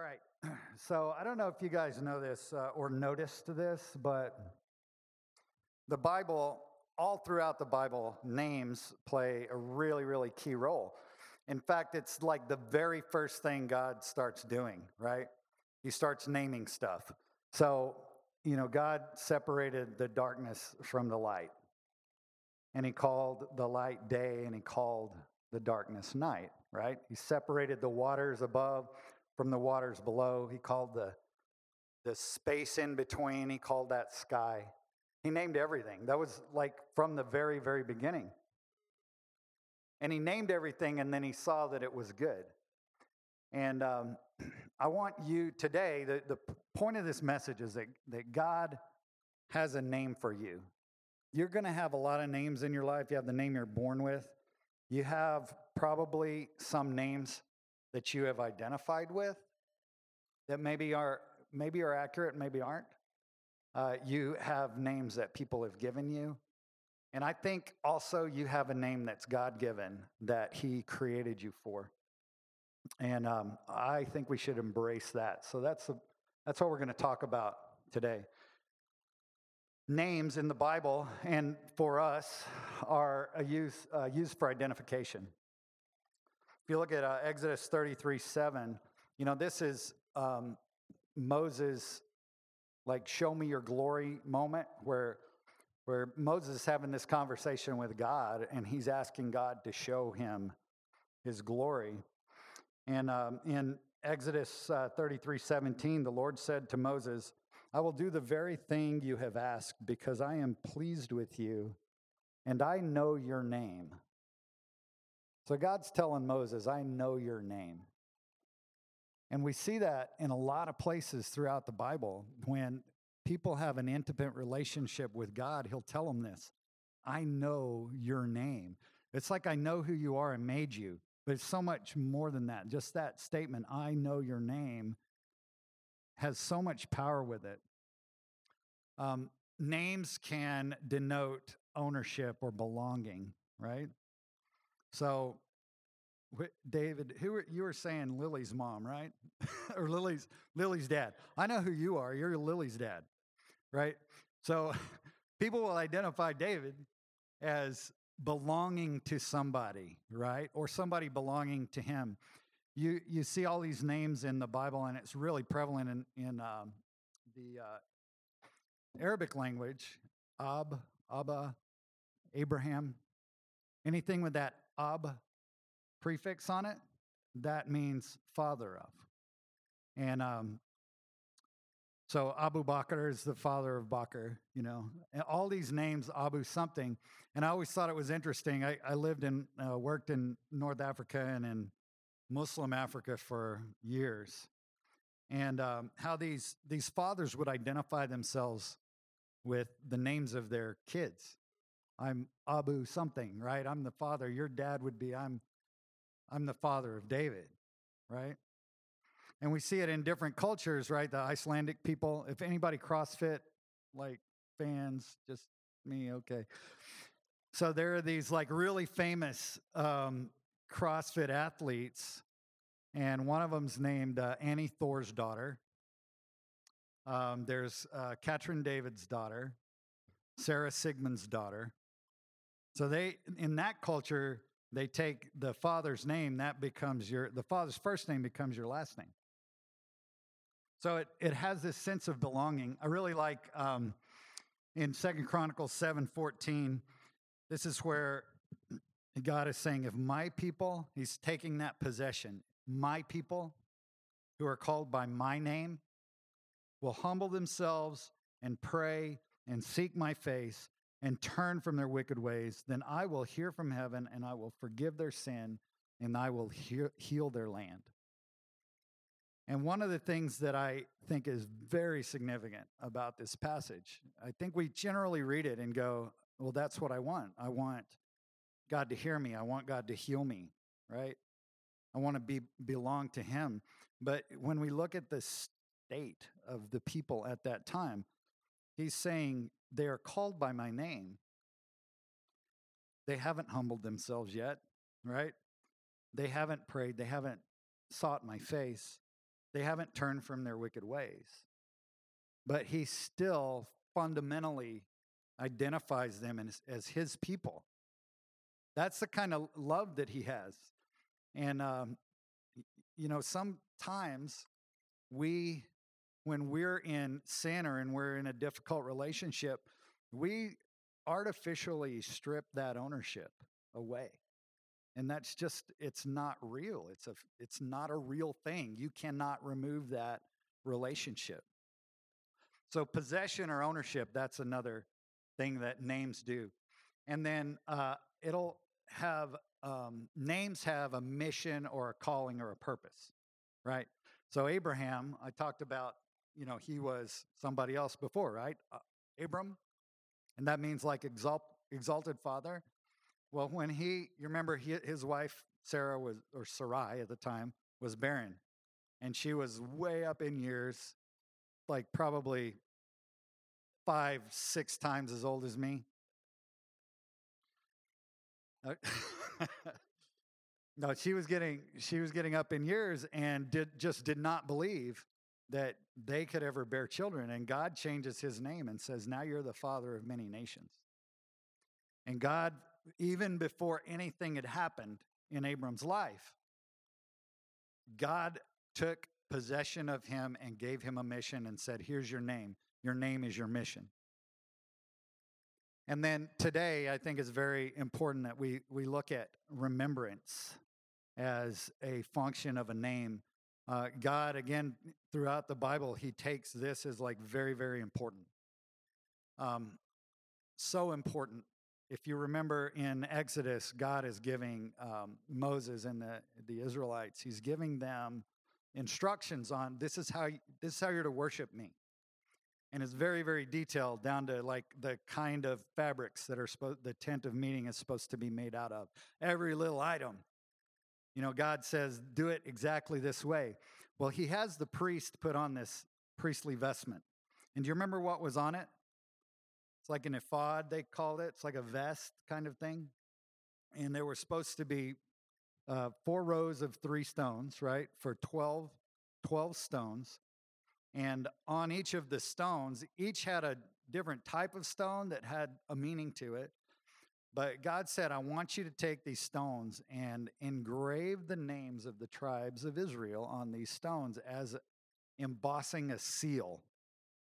All right. So I don't know if you guys know this uh, or noticed this, but the Bible, all throughout the Bible, names play a really, really key role. In fact, it's like the very first thing God starts doing, right? He starts naming stuff. So, you know, God separated the darkness from the light. And he called the light day and he called the darkness night, right? He separated the waters above from the waters below. He called the, the space in between, he called that sky. He named everything. That was like from the very, very beginning. And he named everything, and then he saw that it was good. And um, I want you today, the, the point of this message is that, that God has a name for you. You're going to have a lot of names in your life. You have the name you're born with, you have probably some names that you have identified with that maybe are maybe are accurate, maybe aren't. Uh, you have names that people have given you. And I think also you have a name that's God given that He created you for. And um, I think we should embrace that. So that's, a, that's what we're going to talk about today. Names in the Bible and for us are used, uh, used for identification. You look at uh, Exodus 33 7, you know, this is um, Moses, like, show me your glory moment where, where Moses is having this conversation with God and he's asking God to show him his glory. And um, in Exodus uh, 33 17, the Lord said to Moses, I will do the very thing you have asked because I am pleased with you and I know your name. So God's telling Moses, I know your name. And we see that in a lot of places throughout the Bible. When people have an intimate relationship with God, He'll tell them this I know your name. It's like I know who you are and made you, but it's so much more than that. Just that statement, I know your name, has so much power with it. Um, names can denote ownership or belonging, right? So, David, who were, you were saying Lily's mom, right? or Lily's Lily's dad. I know who you are. You're Lily's dad, right? So, people will identify David as belonging to somebody, right? Or somebody belonging to him. You you see all these names in the Bible, and it's really prevalent in in um, the uh, Arabic language. Ab, Abba, Abraham, anything with that ab prefix on it, that means father of. And um, so Abu Bakr is the father of Bakr, you know, and all these names, Abu something. And I always thought it was interesting. I, I lived in, uh, worked in North Africa and in Muslim Africa for years. And um, how these, these fathers would identify themselves with the names of their kids. I'm Abu something, right? I'm the father. Your dad would be, I'm, I'm the father of David, right? And we see it in different cultures, right? The Icelandic people, if anybody CrossFit like fans, just me, okay. So there are these like really famous um, CrossFit athletes, and one of them's named uh, Annie Thorisdottir. Um, there's uh, Katrin David's daughter, Sarah Sigmund's daughter, so they in that culture they take the father's name that becomes your the father's first name becomes your last name. So it it has this sense of belonging. I really like um, in Second Chronicles seven fourteen. This is where God is saying, if my people, He's taking that possession, my people who are called by my name will humble themselves and pray and seek my face and turn from their wicked ways, then I will hear from heaven and I will forgive their sin and I will heal their land. And one of the things that I think is very significant about this passage, I think we generally read it and go, well, that's what I want. I want God to hear me. I want God to heal me, right? I want to be belong to him. But when we look at the state of the people at that time, he's saying they are called by my name. They haven't humbled themselves yet, right? They haven't prayed. They haven't sought my face. They haven't turned from their wicked ways. But he still fundamentally identifies them as, as his people. That's the kind of love that he has. And, um, you know, sometimes we, when we're in or and we're in a difficult relationship, we artificially strip that ownership away. And that's just, it's not real. It's a, it's not a real thing. You cannot remove that relationship. So possession or ownership, that's another thing that names do. And then uh, it'll have um, names have a mission or a calling or a purpose, right? So Abraham, I talked about, you know, he was somebody else before, right? Uh, Abram, and that means like exalt, exalted father. Well, when he, you remember, he, his wife Sarah was, or Sarai at the time, was barren, and she was way up in years, like probably five, six times as old as me. Uh, no, she was getting she was getting up in years and did just did not believe that they could ever bear children. And God changes his name and says, Now you're the father of many nations. And God, even before anything had happened in Abram's life, God took possession of him and gave him a mission and said, Here's your name. Your name is your mission. And then today, I think it's very important that we, we look at remembrance as a function of a name. Uh, God, again, throughout the Bible, he takes this as like very, very important. Um, so important. If you remember in Exodus, God is giving um, Moses and the, the Israelites, he's giving them instructions on this is how this is how you're to worship me and it's very very detailed down to like the kind of fabrics that are supposed the tent of meeting is supposed to be made out of every little item you know god says do it exactly this way. Well he has the priest put on this priestly vestment. And do you remember what was on it? It's like an ephod they called it. It's like a vest kind of thing. And there were supposed to be uh, four rows of three stones right for 12 12 stones. And on each of the stones, each had a different type of stone that had a meaning to it. But God said, I want you to take these stones and engrave the names of the tribes of Israel on these stones as embossing a seal.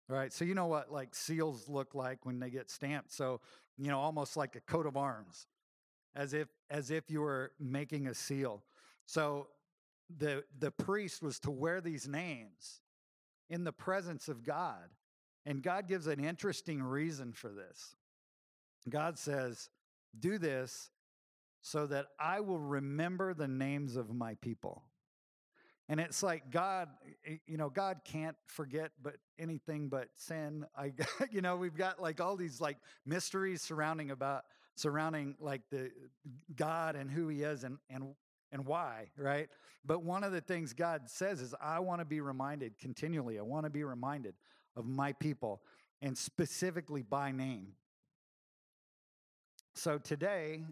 Right? So, you know what like seals look like when they get stamped. So, you know, almost like a coat of arms, as if as if you were making a seal. So the the priest was to wear these names in the presence of God. And God gives an interesting reason for this. God says, Do this so that I will remember the names of my people. And it's like God, eh, eh, you know, God can't forget but anything but sin. I, you know, we've got like all these like mysteries surrounding about surrounding like the eh, God and who He is and and and why, right? But one of the things God says is, I want to be reminded continually, I want to be reminded of my people and specifically by name. So today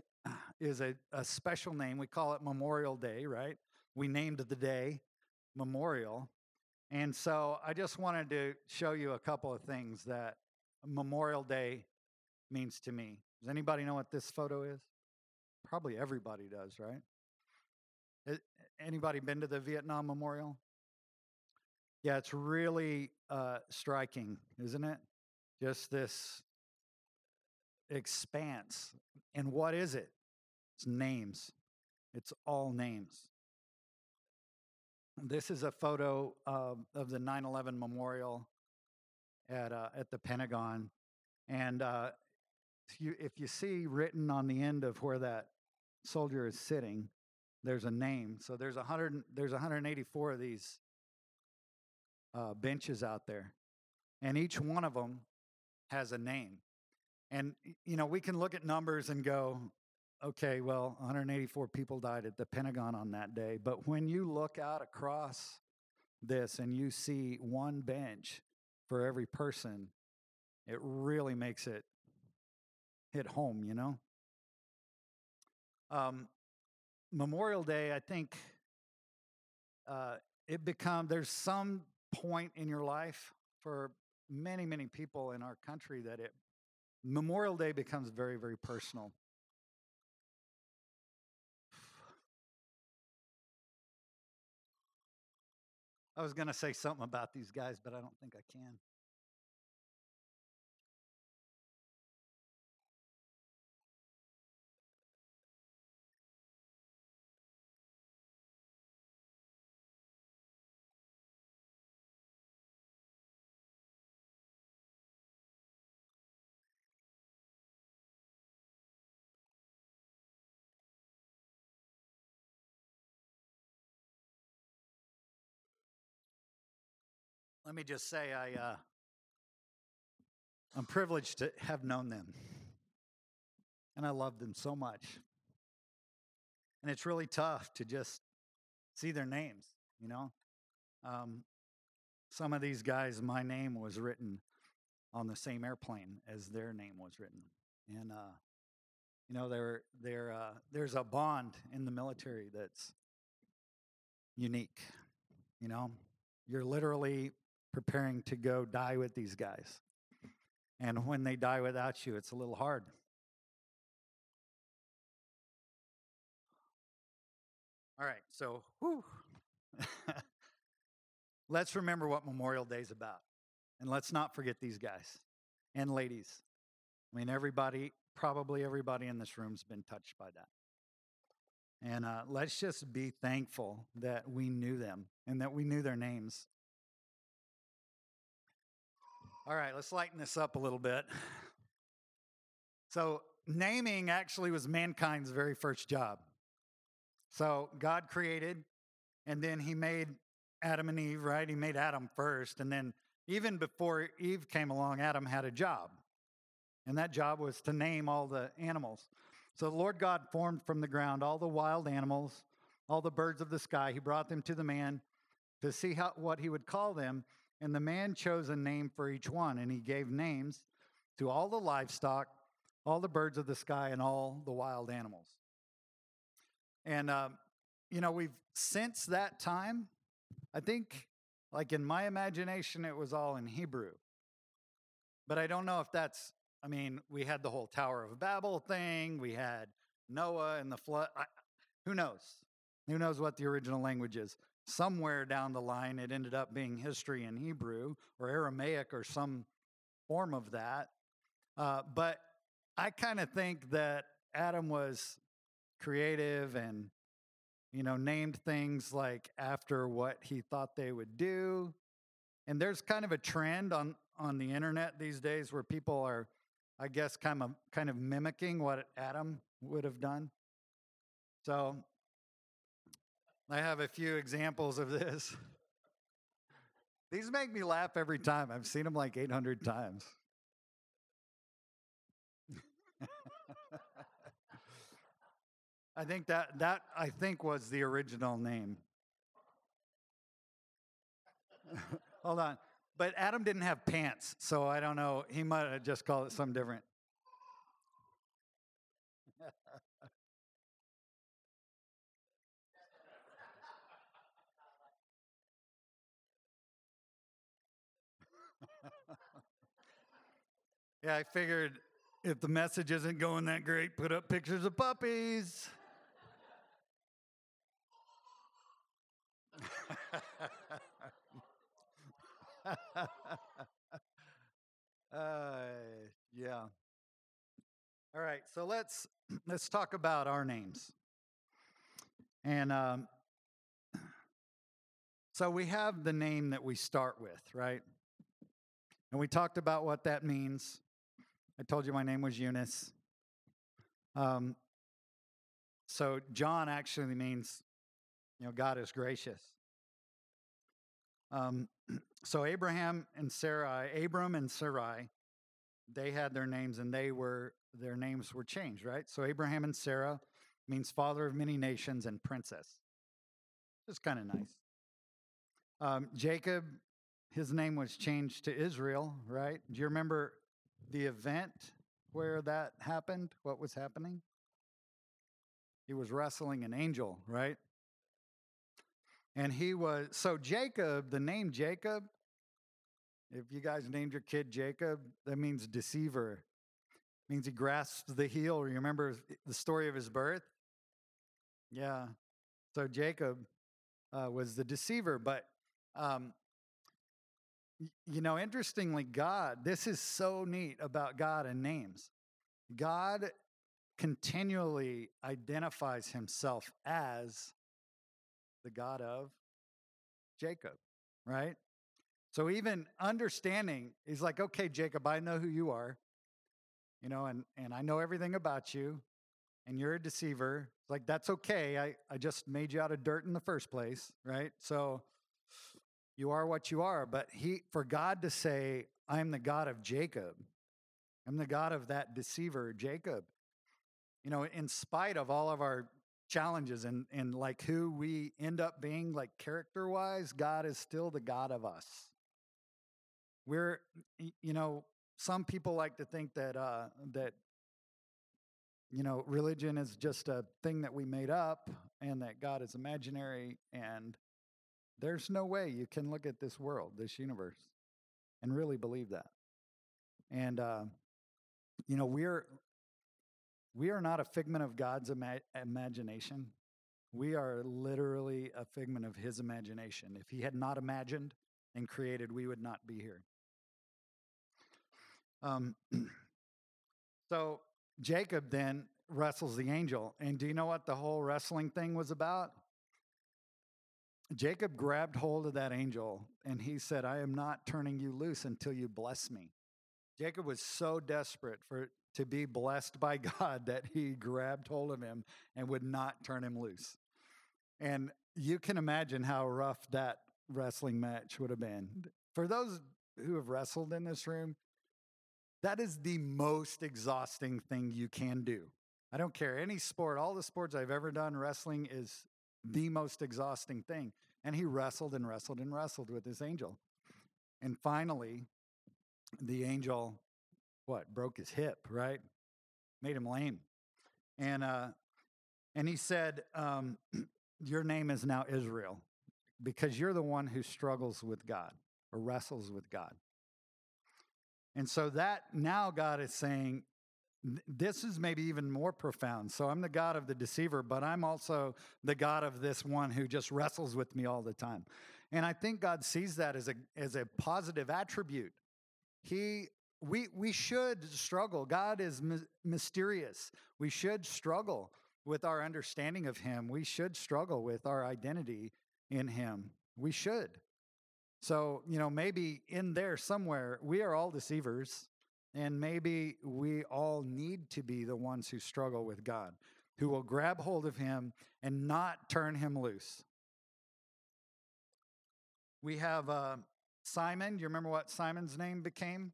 is a, a special name. We call it Memorial Day, right? We named the day Memorial. And so I just wanted to show you a couple of things that Memorial Day means to me. Does anybody know what this photo is? Probably everybody does, right? Anybody been to the Vietnam Memorial? Yeah, it's really uh, striking, isn't it? Just this expanse. And what is it? It's names. It's all names. This is a photo of the 9 11 memorial at, uh, at the Pentagon. And uh, if, you, if you see written on the end of where that soldier is sitting, there's a name. So there's 100 there's 184 of these uh, benches out there, and each one of them has a name. And you know we can look at numbers and go, okay, well 184 people died at the Pentagon on that day. But when you look out across this and you see one bench for every person, it really makes it hit home, you know? Um, Memorial Day, I think, uh, it become there's some point in your life for many many people in our country that it Memorial Day becomes very very personal. I was going to say something about these guys, but I don't think I can. Let me just say, I, uh, I'm privileged to have known them. And I love them so much. And it's really tough to just see their names, you know? Um, some of these guys, my name was written on the same airplane as their name was written. And, uh, you know, there, there, uh, there's a bond in the military that's unique. You know, you're literally preparing to go die with these guys. And when they die without you, it's a little hard. All right, so let's remember what Memorial Day is about. And let's not forget these guys and ladies. I mean, everybody, probably everybody in this room's been touched by that. And uh, let's just be thankful that we knew them and that we knew their names. All right, let's lighten this up a little bit. So, naming actually was mankind's very first job. So, God created, and then He made Adam and Eve, right? He made Adam first. And then, even before Eve came along, Adam had a job. And that job was to name all the animals. So, the Lord God formed from the ground all the wild animals, all the birds of the sky. He brought them to the man to see how, what he would call them. And the man chose a name for each one, and he gave names to all the livestock, all the birds of the sky, and all the wild animals. And, um, you know, we've since that time, I think, like in my imagination, it was all in Hebrew. But I don't know if that's, I mean, we had the whole Tower of Babel thing, we had Noah and the flood. I, who knows? Who knows what the original language is? Somewhere down the line, it ended up being history in Hebrew or Aramaic or some form of that. Uh, but I kind of think that Adam was creative and, you know, named things like after what he thought they would do. And there's kind of a trend on, on the internet these days where people are, I guess, kind of kind of mimicking what Adam would have done. So I have a few examples of this. These make me laugh every time. I've seen them like 800 times. I think that that I think was the original name. Hold on. But Adam didn't have pants, so I don't know. He might have just called it something different. Yeah, I figured if the message isn't going that great, put up pictures of puppies. uh, yeah. All right, so let's let's talk about our names. And um, so we have the name that we start with, right? And we talked about what that means. I told you my name was Eunice. Um, so John actually means, you know, God is gracious. Um, so Abraham and Sarai, Abram and Sarai, they had their names and they were their names were changed, right? So Abraham and Sarah means father of many nations and princess. It's kind of nice. Um, Jacob, his name was changed to Israel, right? Do you remember the event where that happened? What was happening? He was wrestling an angel, right? And he was, so Jacob, the name Jacob, if you guys named your kid Jacob, that means deceiver. It means he grasps the heel. You remember the story of his birth? Yeah. So Jacob uh, was the deceiver. But, um, you know, interestingly, God, this is so neat about God and names. God continually identifies himself as the God of Jacob, right? So even understanding, he's like, okay, Jacob, I know who you are, you know, and, and I know everything about you, and you're a deceiver. Like, that's okay. I, I just made you out of dirt in the first place, right? So you are what you are. But he for God to say, I'm the God of Jacob, I'm the God of that deceiver, Jacob. You know, in spite of all of our challenges and, and like who we end up being, like character wise, God is still the God of us. We're, you know, some people like to think that, uh, that, you know, religion is just a thing that we made up and that God is imaginary. And there's no way you can look at this world, this universe, and really believe that. And, uh, you know, we're, we are not a figment of God's ima- imagination. We are literally a figment of his imagination. If he had not imagined and created, we would not be here. Um, so Jacob then wrestles the angel. And do you know what the whole wrestling thing was about? Jacob grabbed hold of that angel and he said, I am not turning you loose until you bless me. Jacob was so desperate for to be blessed by God that he grabbed hold of him and would not turn him loose. And you can imagine how rough that wrestling match would have been. For those who have wrestled in this room, that is the most exhausting thing you can do. I don't care any sport, all the sports I've ever done, wrestling is the most exhausting thing. And he wrestled and wrestled and wrestled with this angel. And finally, the angel, what, broke his hip, right? Made him lame. And, uh, and he said, um, Your name is now Israel because you're the one who struggles with God or wrestles with God. And so that now God is saying, this is maybe even more profound. So I'm the God of the deceiver, but I'm also the God of this one who just wrestles with me all the time. And I think God sees that as a as a positive attribute. He we we should struggle. God is my, mysterious. We should struggle with our understanding of him. We should struggle with our identity in him. We should. So, you know, maybe in there somewhere, we are all deceivers, and maybe we all need to be the ones who struggle with God, who will grab hold of him and not turn him loose. We have uh, Simon. Do you remember what Simon's name became?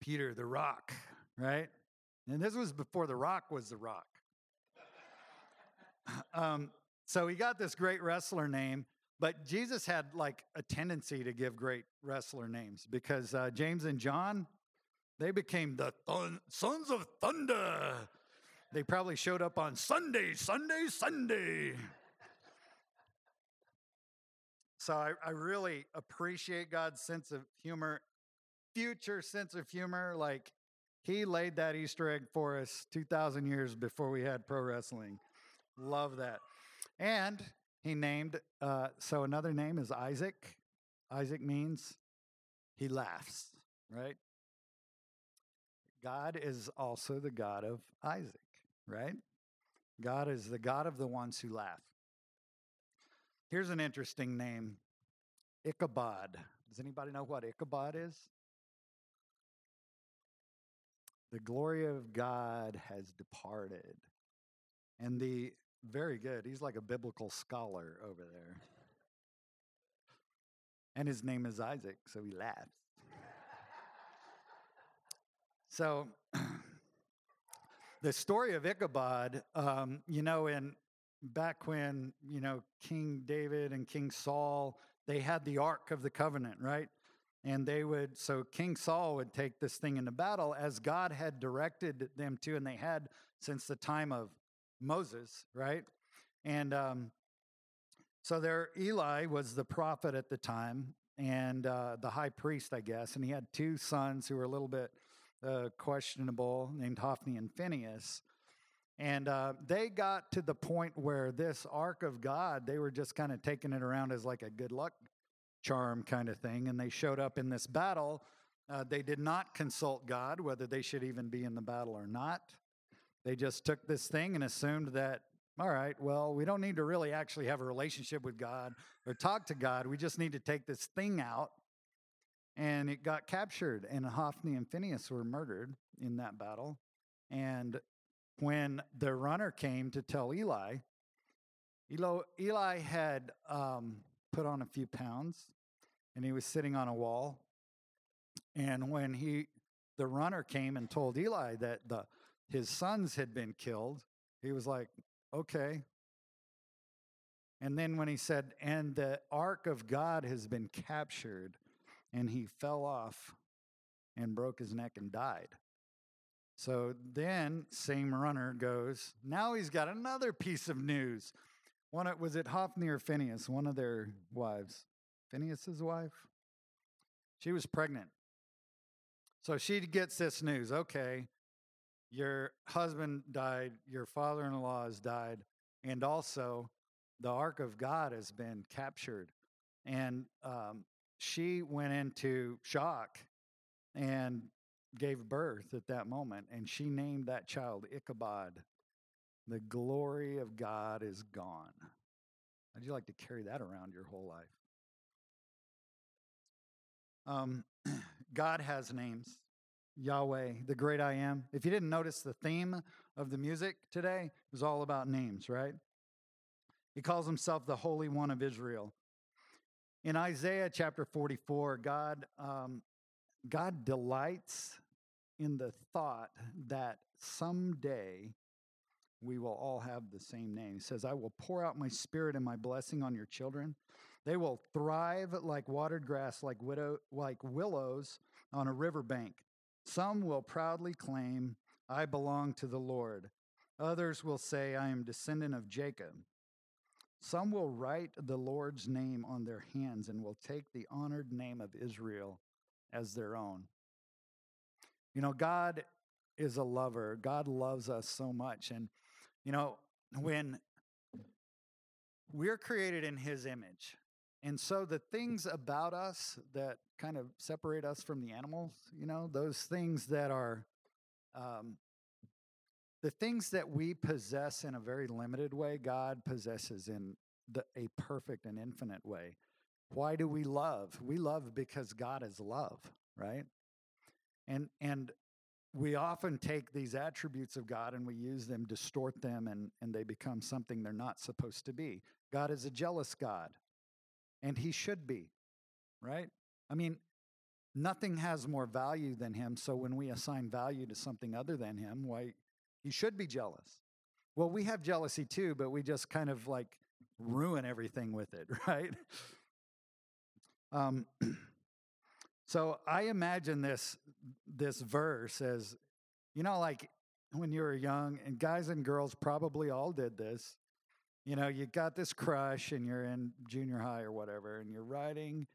Peter the Rock, right? And this was before the Rock was the Rock. um, so he got this great wrestler name, but Jesus had like a tendency to give great wrestler names because uh, James and John, they became the sons of thunder. They probably showed up on Sunday, Sunday, Sunday. So I, I really appreciate God's sense of humor, future sense of humor. Like he laid that Easter egg for us 2,000 years before we had pro wrestling. Love that. And he named, uh, so another name is Isaac. Isaac means he laughs, right? God is also the God of Isaac, right? God is the God of the ones who laugh. Here's an interesting name Ichabod. Does anybody know what Ichabod is? The glory of God has departed. And the very good, he's like a biblical scholar over there. And his name is Isaac, so he laughs. So, the story of Ichabod, um, you know, in back when, you know, King David and King Saul, they had the Ark of the Covenant, right? And they would, so King Saul would take this thing into battle as God had directed them to, and they had since the time of Moses, right? And um, So there, Eli was the prophet at the time and uh, the high priest, I guess, and he had two sons who were a little bit uh, questionable, named Hophni and Phineas. And uh, they got to the point where this ark of God, they were just kind of taking it around as like a good luck charm kind of thing. And they showed up in this battle. Uh, they did not consult God whether they should even be in the battle or not. They just took this thing and assumed that all right, well, we don't need to really actually have a relationship with God or talk to God. We just need to take this thing out. And it got captured, and Hophni and Phineas were murdered in that battle. And when the runner came to tell Eli, Eli, had um, put on a few pounds and he was sitting on a wall. And when he, the runner came and told Eli that the, his sons had been killed, he was like, Okay. And then when he said, and the ark of God has been captured, and he fell off and broke his neck and died. So then, same runner goes, now he's got another piece of news. One was it Hophni or Phineas, one of their wives? Phineas's wife? She was pregnant. So she gets this news. Okay, your husband died, your father in law has died, and also the ark of God has been captured. And um, she went into shock and gave birth at that moment, and she named that child Ichabod. The glory of God is gone. How'd you like to carry that around your whole life? Um, God has names. Yahweh, the great I am. If you didn't notice, the theme of the music today is all about names, right? He calls himself the Holy One of Israel. In Isaiah chapter 44, God, um, God delights in the thought that someday we will all have the same name. He says, I will pour out my spirit and my blessing on your children. They will thrive like watered grass, like, widow, like willows on a riverbank. Some will proudly claim, I belong to the Lord. Others will say, I am descendant of Jacob. Some will write the Lord's name on their hands and will take the honored name of Israel as their own. You know, God is a lover. God loves us so much. And, you know, when we're created in his image, and so the things about us that kind of separate us from the animals, you know, those things that are um, the things that we possess in a very limited way, God possesses in the, a perfect and infinite way. Why do we love? We love because God is love, right? And and we often take these attributes of God and we use them, distort them, and, and they become something they're not supposed to be. God is a jealous God and he should be, right? I mean, nothing has more value than him. So when we assign value to something other than him, why he should be jealous. Well, we have jealousy too, but we just kind of like ruin everything with it, right? Um, so I imagine this this verse as, you know, like when you were young, and guys and girls probably all did this you know, you got this crush and you're in junior high or whatever, and you're writing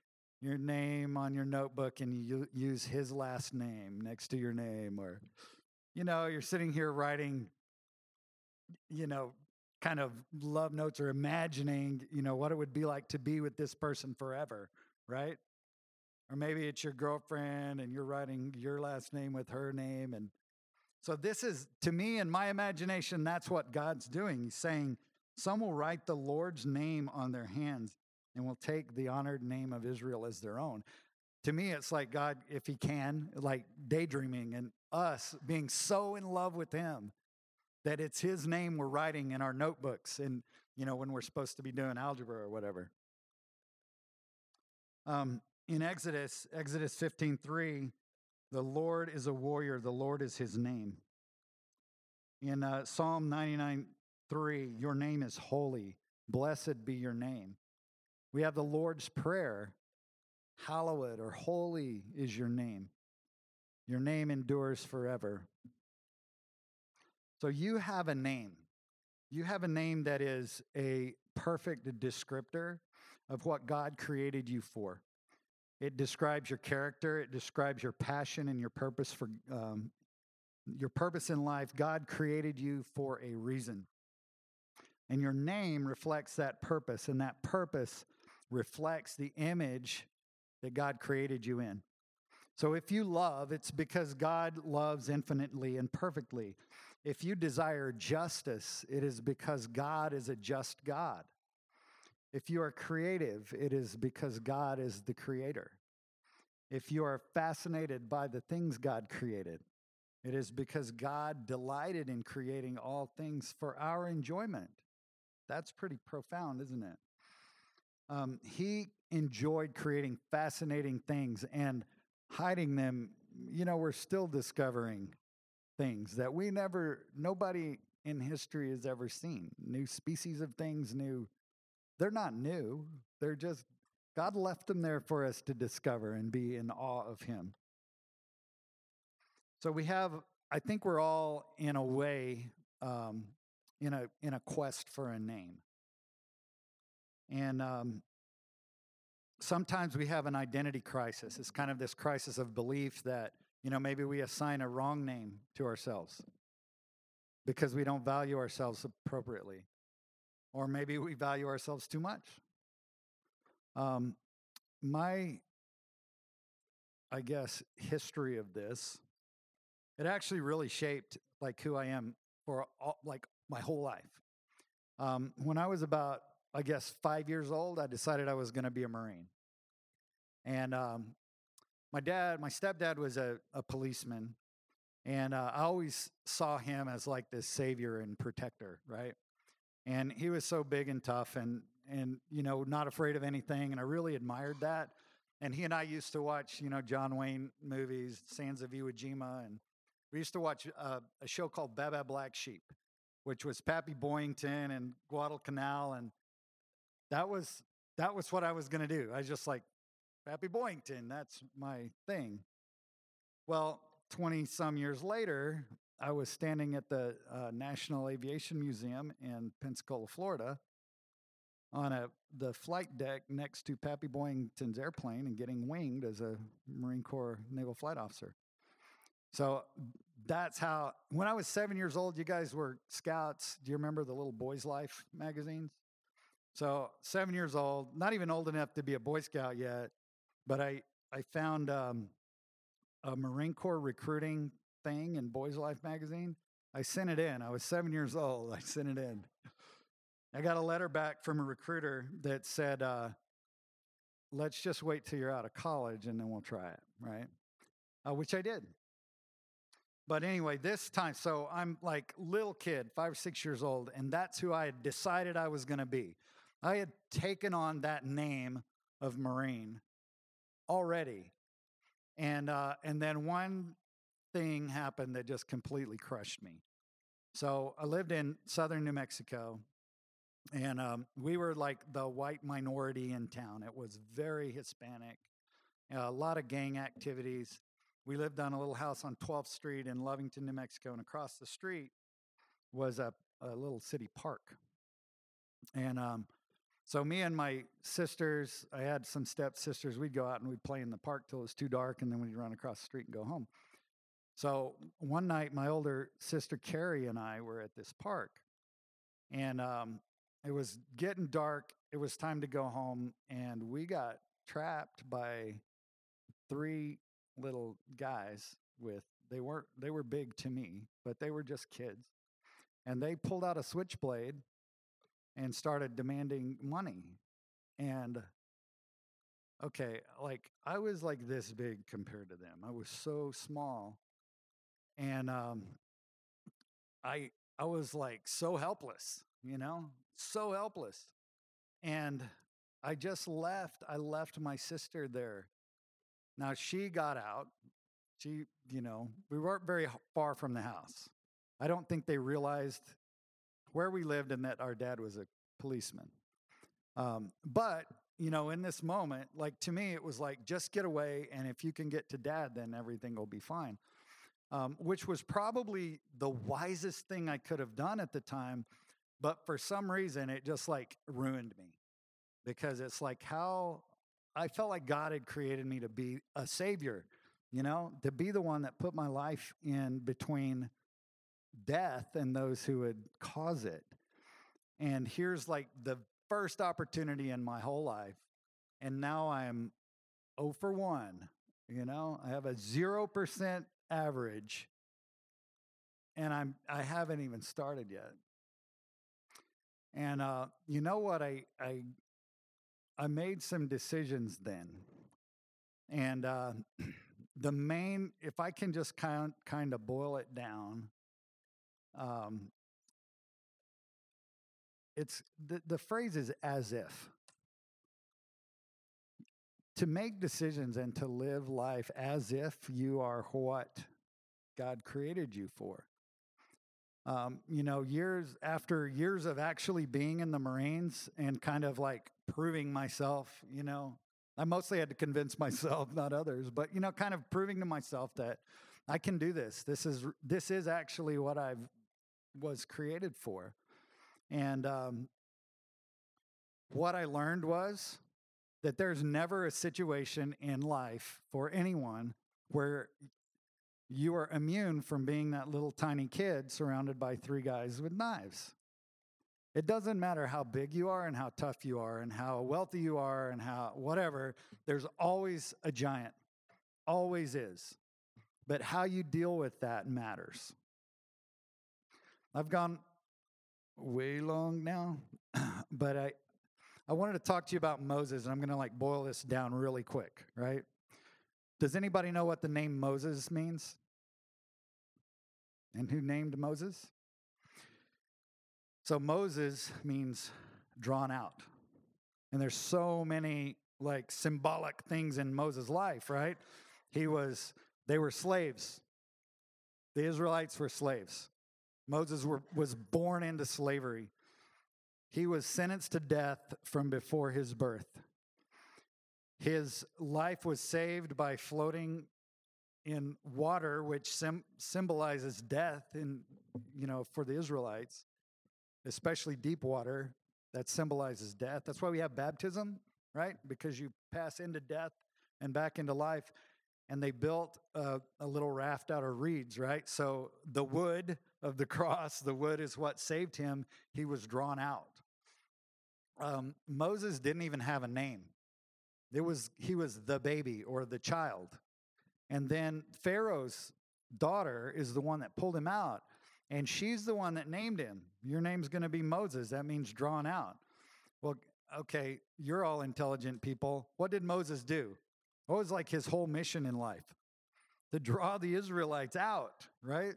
your name on your notebook and you use his last name next to your name, or, you know, you're sitting here writing, you know, kind of love notes or imagining, you know, what it would be like to be with this person forever, right? Or maybe it's your girlfriend and you're writing your last name with her name. And so, this is, to me, in my imagination, that's what God's doing. He's saying, some will write the Lord's name on their hands and will take the honored name of Israel as their own. To me, it's like God, if He can, like daydreaming and us being so in love with Him that it's His name we're writing in our notebooks and, you know, when we're supposed to be doing algebra or whatever. Um, in Exodus, Exodus 15 3, the Lord is a warrior, the Lord is His name. In uh, Psalm 99 Three, your name is holy. Blessed be your name. We have the Lord's Prayer. Hallowed or holy is your name. Your name endures forever. So you have a name. You have a name that is a perfect descriptor of what God created you for. It describes your character, it describes your passion and your purpose for um, your purpose in life. God created you for a reason. And your name reflects that purpose, and that purpose reflects the image that God created you in. So if you love, it's because God loves infinitely and perfectly. If you desire justice, it is because God is a just God. If you are creative, it is because God is the creator. If you are fascinated by the things God created, it is because God delighted in creating all things for our enjoyment. That's pretty profound, isn't it? Um, he enjoyed creating fascinating things and hiding them. You know, we're still discovering things that we never, nobody in history has ever seen. New species of things, new, they're not new. They're just, God left them there for us to discover and be in awe of Him. So we have, I think we're all in a way, um, in a in a quest for a name. And um, sometimes we have an identity crisis. It's kind of this crisis of belief that, you know, maybe we assign a wrong name to ourselves because we don't value ourselves appropriately. Or maybe we value ourselves too much. Um, my, I guess, history of this, it actually really shaped like who I am for all, like my whole life. Um, when I was about I guess, five years old, I decided I was going to be a Marine. And um, my dad, my stepdad was a, a policeman. And uh, I always saw him as like this savior and protector, right? And he was so big and tough and, and, you know, not afraid of anything. And I really admired that. And he and I used to watch, you know, John Wayne movies, Sands of Iwo Jima. And we used to watch uh, a show called Baa Black Sheep, which was Pappy Boyington and Guadalcanal. And that was that was what I was going to do. I was just like, Pappy Boyington, that's my thing. Well, 20 some years later, I was standing at the uh, National Aviation Museum in Pensacola, Florida, on a the flight deck next to Pappy Boyington's airplane and getting winged as a Marine Corps naval flight officer. So that's how. When I was seven years old, you guys were scouts. Do you remember the little Boys Life magazines? So seven years old, not even old enough to be a Boy Scout yet, but I I found um, a Marine Corps recruiting thing in Boys Life magazine. I sent it in. I was seven years old. I sent it in. I got a letter back from a recruiter that said, uh, "Let's just wait till you're out of college and then we'll try it." Right, uh, which I did. But anyway, this time, so I'm like little kid, five or six years old, and that's who I had decided I was going to be. I had taken on that name of Marine already. And, uh, and then one thing happened that just completely crushed me. So I lived in southern New Mexico, and um, we were like the white minority in town. It was very Hispanic, a lot of gang activities. We lived on a little house on 12th Street in Lovington, New Mexico, and across the street was a, a little city park. And um, so me and my sisters, I had some step sisters. We'd go out and we'd play in the park till it was too dark, and then we'd run across the street and go home. So one night, my older sister Carrie and I were at this park, and um, it was getting dark. It was time to go home, and we got trapped by three little guys with they weren't they were big to me, but they were just kids, and they pulled out a switchblade and started demanding money. And okay, like I was like this big compared to them. I was so small. And um I I was like so helpless, you know? So helpless. And I just left. I left my sister there. Now she got out. She, you know, we weren't very far from the house. I don't think they realized where we lived and that our dad was a policeman. Um, but, you know, in this moment, like to me, it was like, just get away. And if you can get to dad, then everything will be fine. Um, which was probably the wisest thing I could have done at the time. But for some reason, it just like ruined me because it's like how I felt like God had created me to be a savior, you know, to be the one that put my life in between death and those who would cause it. And here's like the first opportunity in my whole life. And now I'm 0 for 1. You know, I have a 0% average and I'm I haven't even started yet. And uh, you know what? I I I made some decisions then, and uh, the main, if I can just kind kind of boil it down, um, it's the the phrase is as if. To make decisions and to live life as if you are what God created you for. Um, you know, years after years of actually being in the Marines and kind of like proving myself, you know, I mostly had to convince myself, not others, but you know, kind of proving to myself that I can do this. This is this is actually what I've was created for. And um, what I learned was that there's never a situation in life for anyone where you are immune from being that little tiny kid surrounded by three guys with knives. It doesn't matter how big you are and how tough you are and how wealthy you are and how whatever, there's always a giant. Always is. But how you deal with that matters. I've gone way long now, but I I wanted to talk to you about Moses and I'm going to like boil this down really quick, right? Does anybody know what the name Moses means? And who named Moses? So Moses means drawn out. And there's so many like symbolic things in Moses' life, right? He was they were slaves. The Israelites were slaves. Moses were, was born into slavery. He was sentenced to death from before his birth. His life was saved by floating in water, which sim- symbolizes death in, you know, for the Israelites, especially deep water that symbolizes death. That's why we have baptism, right? Because you pass into death and back into life. And they built a, a little raft out of reeds, right? So the wood of the cross, the wood is what saved him. He was drawn out. Um, Moses didn't even have a name. It was he was the baby or the child. And then Pharaoh's daughter is the one that pulled him out. And she's the one that named him. Your name's going to be Moses. That means drawn out. Well, okay, you're all intelligent people. What did Moses do? What was like his whole mission in life? To draw the Israelites out, right?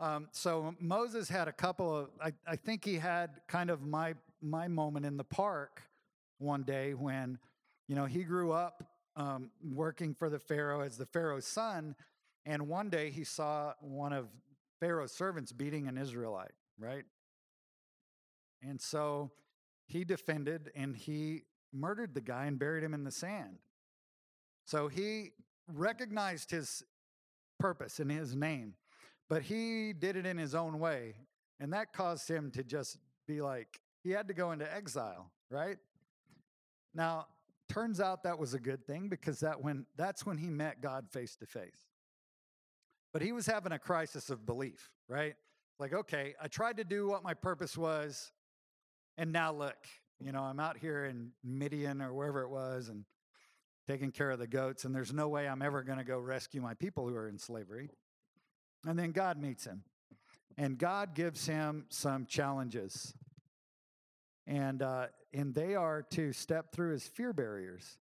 Um, so Moses had a couple of, I, I think he had kind of my my moment in the park one day when you know, he grew up um, working for the Pharaoh as the Pharaoh's son. And one day he saw one of Pharaoh's servants beating an Israelite, right? And so he defended and he murdered the guy and buried him in the sand. So he recognized his purpose and his name, but he did it in his own way. And that caused him to just be like, he had to go into exile, right? Now, Turns out that was a good thing because that when that's when he met God face to face. But he was having a crisis of belief, right? Like, okay, I tried to do what my purpose was, and now look, you know, I'm out here in Midian or wherever it was and taking care of the goats, and there's no way I'm ever going to go rescue my people who are in slavery. And then God meets him, and God gives him some challenges and uh, and they are to step through his fear barriers.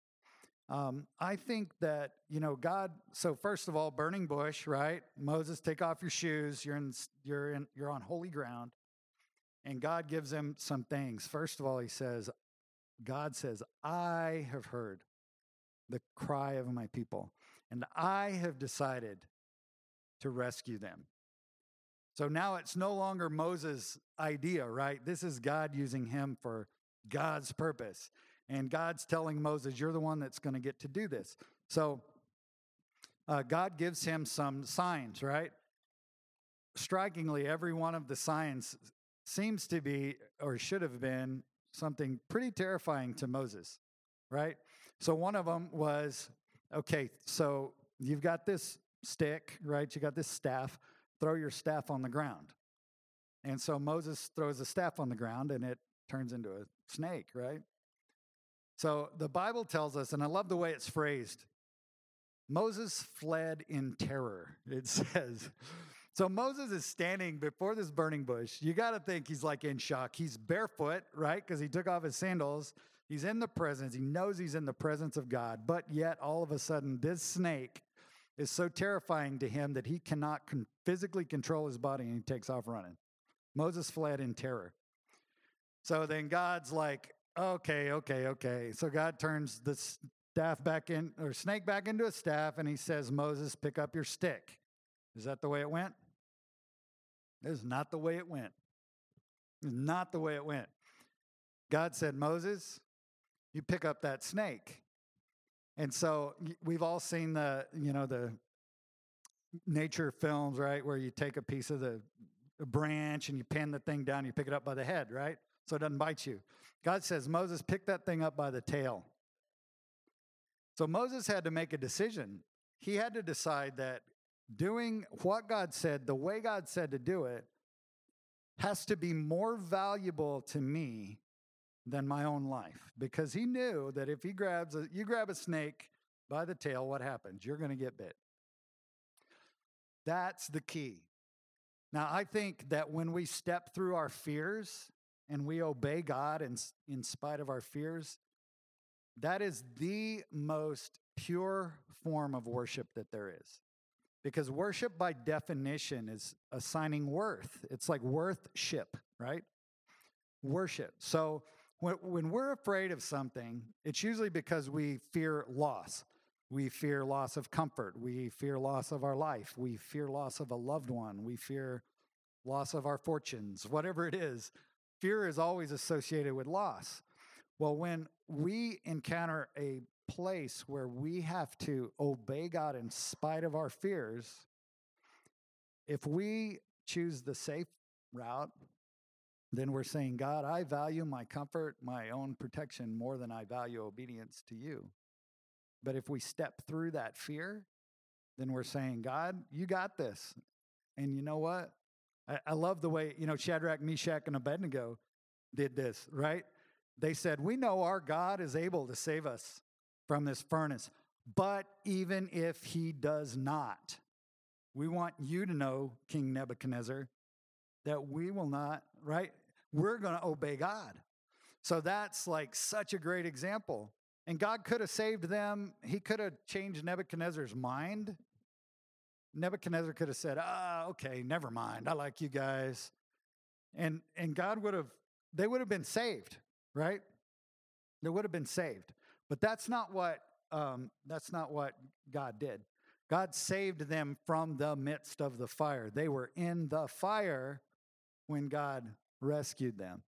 Um, I think that you know God. So first of all, burning bush, right? Moses, take off your shoes. You're in. You're in. You're on holy ground, and God gives him some things. First of all, He says, God says, "I have heard the cry of my people, and I have decided to rescue them." So now it's no longer Moses' idea, right? This is God using him for God's purpose. And God's telling Moses, You're the one that's going to get to do this. So uh, God gives him some signs, right? Strikingly, every one of the signs seems to be or should have been something pretty terrifying to Moses, right? So one of them was okay, so you've got this stick, right? You got this staff, throw your staff on the ground. And so Moses throws the staff on the ground and it turns into a snake, right? So the Bible tells us, and I love the way it's phrased Moses fled in terror, it says. So Moses is standing before this burning bush. You got to think he's like in shock. He's barefoot, right? Because he took off his sandals. He's in the presence. He knows he's in the presence of God. But yet, all of a sudden, this snake is so terrifying to him that he cannot con- physically control his body and he takes off running. Moses fled in terror. So then God's like, okay, okay, okay. So God turns the staff back in, or snake back into a staff, and he says, Moses, pick up your stick. Is that the way it went? This is not the way it went. It's not the way it went. God said, Moses, you pick up that snake. And so we've all seen the, you know, the nature films, right? Where you take a piece of the branch and you pin the thing down, you pick it up by the head, right? So it doesn't bite you. God says, Moses, pick that thing up by the tail. So Moses had to make a decision. He had to decide that doing what God said, the way God said to do it, has to be more valuable to me than my own life because he knew that if he grabs a, you grab a snake by the tail what happens you're going to get bit that's the key now i think that when we step through our fears and we obey god in, in spite of our fears that is the most pure form of worship that there is because worship by definition is assigning worth. It's like worthship right? Worship. So when, when we're afraid of something it's usually because we fear loss. We fear loss of comfort. We fear loss of our life. We fear loss of a loved one. We fear loss of our fortunes whatever it is fear is always associated with loss well when we encounter a place where we have to obey God in spite of our fears, if we choose the safe route, then we're saying, God, I value my comfort, my own protection more than I value obedience to you. But if we step through that fear, then we're saying, God, you got this. And you know what? I, I love the way, you know, Shadrach, Meshach, and Abednego did this, right? They said, We know our God is able to save us from this furnace. But even if he does not, we want you to know, King Nebuchadnezzar, that we will not, right? We're going to obey God. So that's like such a great example. And God could have saved them. He could have changed Nebuchadnezzar's mind. Nebuchadnezzar could have said, ah, okay, never mind. I like you guys. And and God would have, they would have been saved, right? They would have been saved. But that's not what um, that's not what God did. God saved them from the midst of the fire. They were in the fire when God rescued them,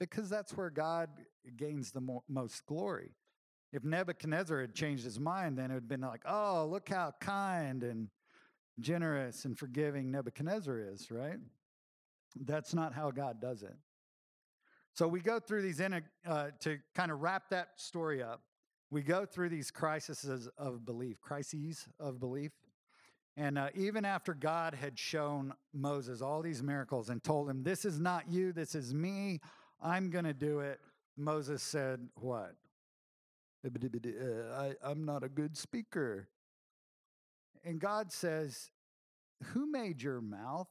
because that's where God gains the mo- most glory. If Nebuchadnezzar had changed his mind, then it would have been like, oh, look how kind and generous and forgiving Nebuchadnezzar is, right? That's not how God does it. So we go through these in uh, to kind of wrap that story up we go through these crises of belief, crises of belief. And uh, even after God had shown Moses all these miracles and told him, This is not you, this is me, I'm going to do it, Moses said, What? I, I'm not a good speaker. And God says, Who made your mouth?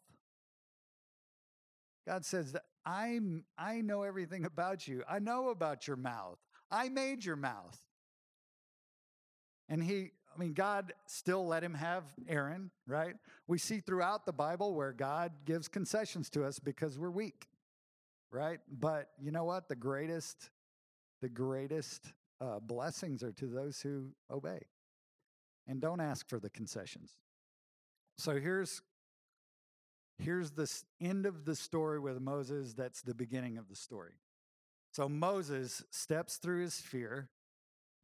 God says, I'm, I know everything about you. I know about your mouth. I made your mouth. And he, I mean, God still let him have Aaron, right? We see throughout the Bible where God gives concessions to us because we're weak, right? But you know what? The greatest, the greatest uh, blessings are to those who obey and don't ask for the concessions. So here's here's the end of the story with Moses. That's the beginning of the story. So Moses steps through his fear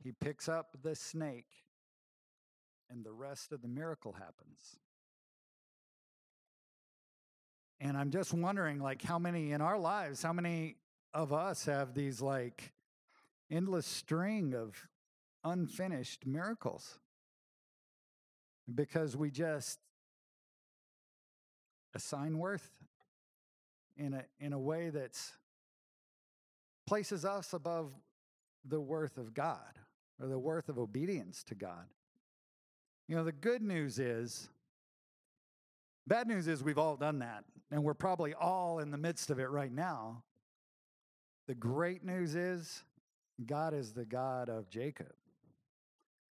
he picks up the snake, and the rest of the miracle happens. and I'm just wondering, like, how many in our lives, how many of us have these like endless string of unfinished miracles? Because we just assign worth in a in a way that places us above the worth of God or the worth of obedience to God. You know, the good news is Bad news is we've all done that, and we're probably all in the midst of it right now. The great news is God is the God of Jacob,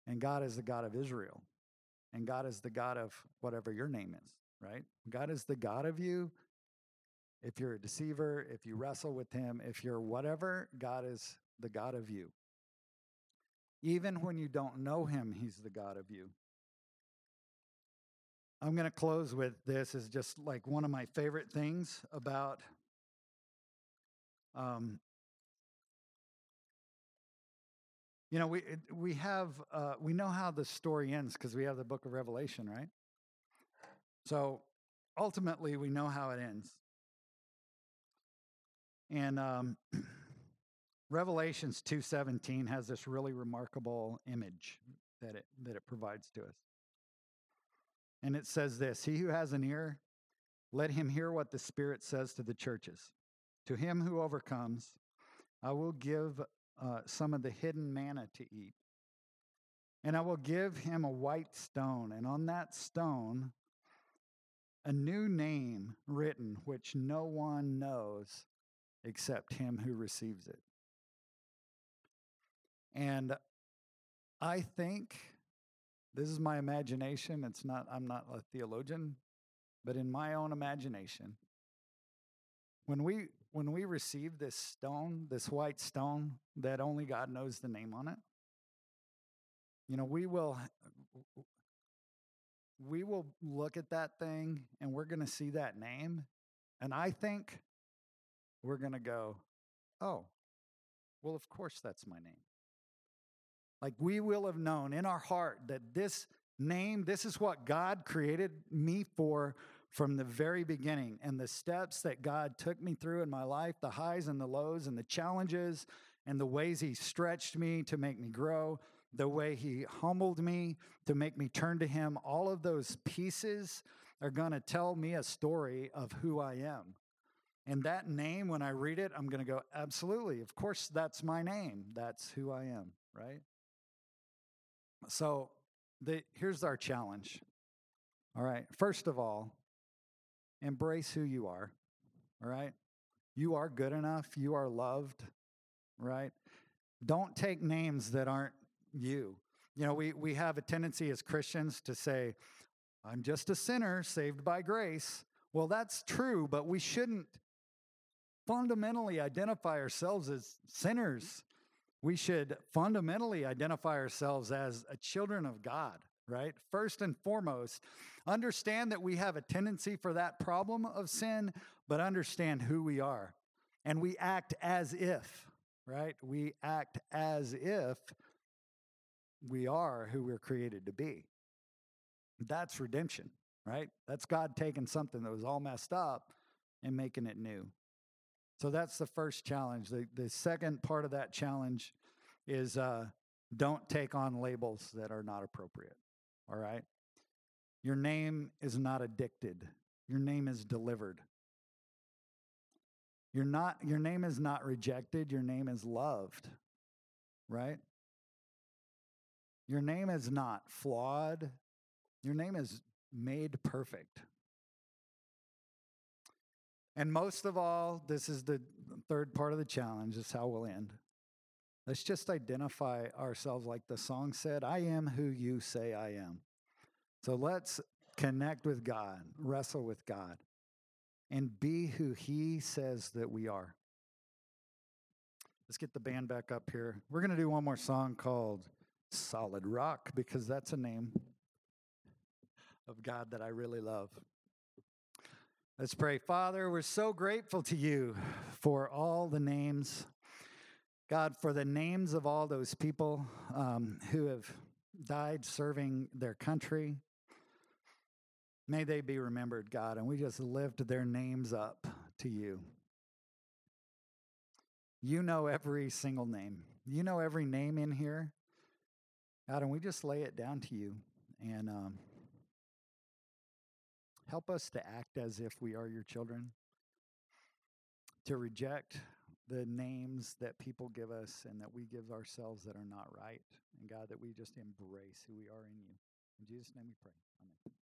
and God is the God of Israel, and God is the God of whatever your name is, right? God is the God of you. If you're a deceiver, if you wrestle with him, if you're whatever, God is the God of you. Even when you don't know him, he's the God of you. I'm going to close with this is just like one of my favorite things about um, you know we we have uh, we know how the story ends because we have the book of revelation right? So ultimately we know how it ends. And um, revelations 2.17 has this really remarkable image that it that it provides to us. And it says this He who has an ear, let him hear what the Spirit says to the churches. To him who overcomes, I will give uh, some of the hidden manna to eat. And I will give him a white stone, and on that stone, a new name written, which no one knows except him who receives it. And I think this is my imagination. It's not, I'm not a theologian, but in my own imagination, when we when we receive this stone, this white stone that only God knows the name on it, you know, we will we will look at that thing and we're going to see that name and I think we're going to go, "Oh, well of course that's my name." Like we will have known in our heart that this name, this is what God created me for from the very beginning. And the steps that God took me through in my life, the highs and the lows, and the challenges, and the ways He stretched me to make me grow, the way He humbled me to make me turn to Him, all of those pieces are going to tell me a story of who I am. And that name, when I read it, I'm going to go, absolutely. Of course, that's my name. That's who I am, right? So the, here's our challenge. All right. First of all, embrace who you are. All right. You are good enough. You are loved. Right. Don't take names that aren't you. You know, we, we have a tendency as Christians to say, I'm just a sinner saved by grace. Well, that's true, but we shouldn't fundamentally identify ourselves as sinners we should fundamentally identify ourselves as a children of God, right? First and foremost, understand that we have a tendency for that problem of sin, but understand who we are. And we act as if, right? We act as if we are who we're created to be. That's redemption, right? That's God taking something that was all messed up and making it new. So that's the first challenge. The, the second part of that challenge is uh, don't take on labels that are not appropriate. All right? Your name is not addicted, your name is delivered. You're not, your name is not rejected, your name is loved, right? Your name is not flawed, your name is made perfect. And most of all, this is the third part of the challenge, this is how we'll end. Let's just identify ourselves like the song said I am who you say I am. So let's connect with God, wrestle with God, and be who He says that we are. Let's get the band back up here. We're going to do one more song called Solid Rock because that's a name of God that I really love. Let's pray. Father, we're so grateful to you for all the names. God, for the names of all those people um, who have died serving their country. May they be remembered, God, and we just lift their names up to you. You know every single name. You know every name in here. God, and we just lay it down to you and um, help us to act as if we are your children, to reject the names that people give us and that we give ourselves that are not right. And God, that we just embrace who we are in you. In Jesus' name we pray. Amen.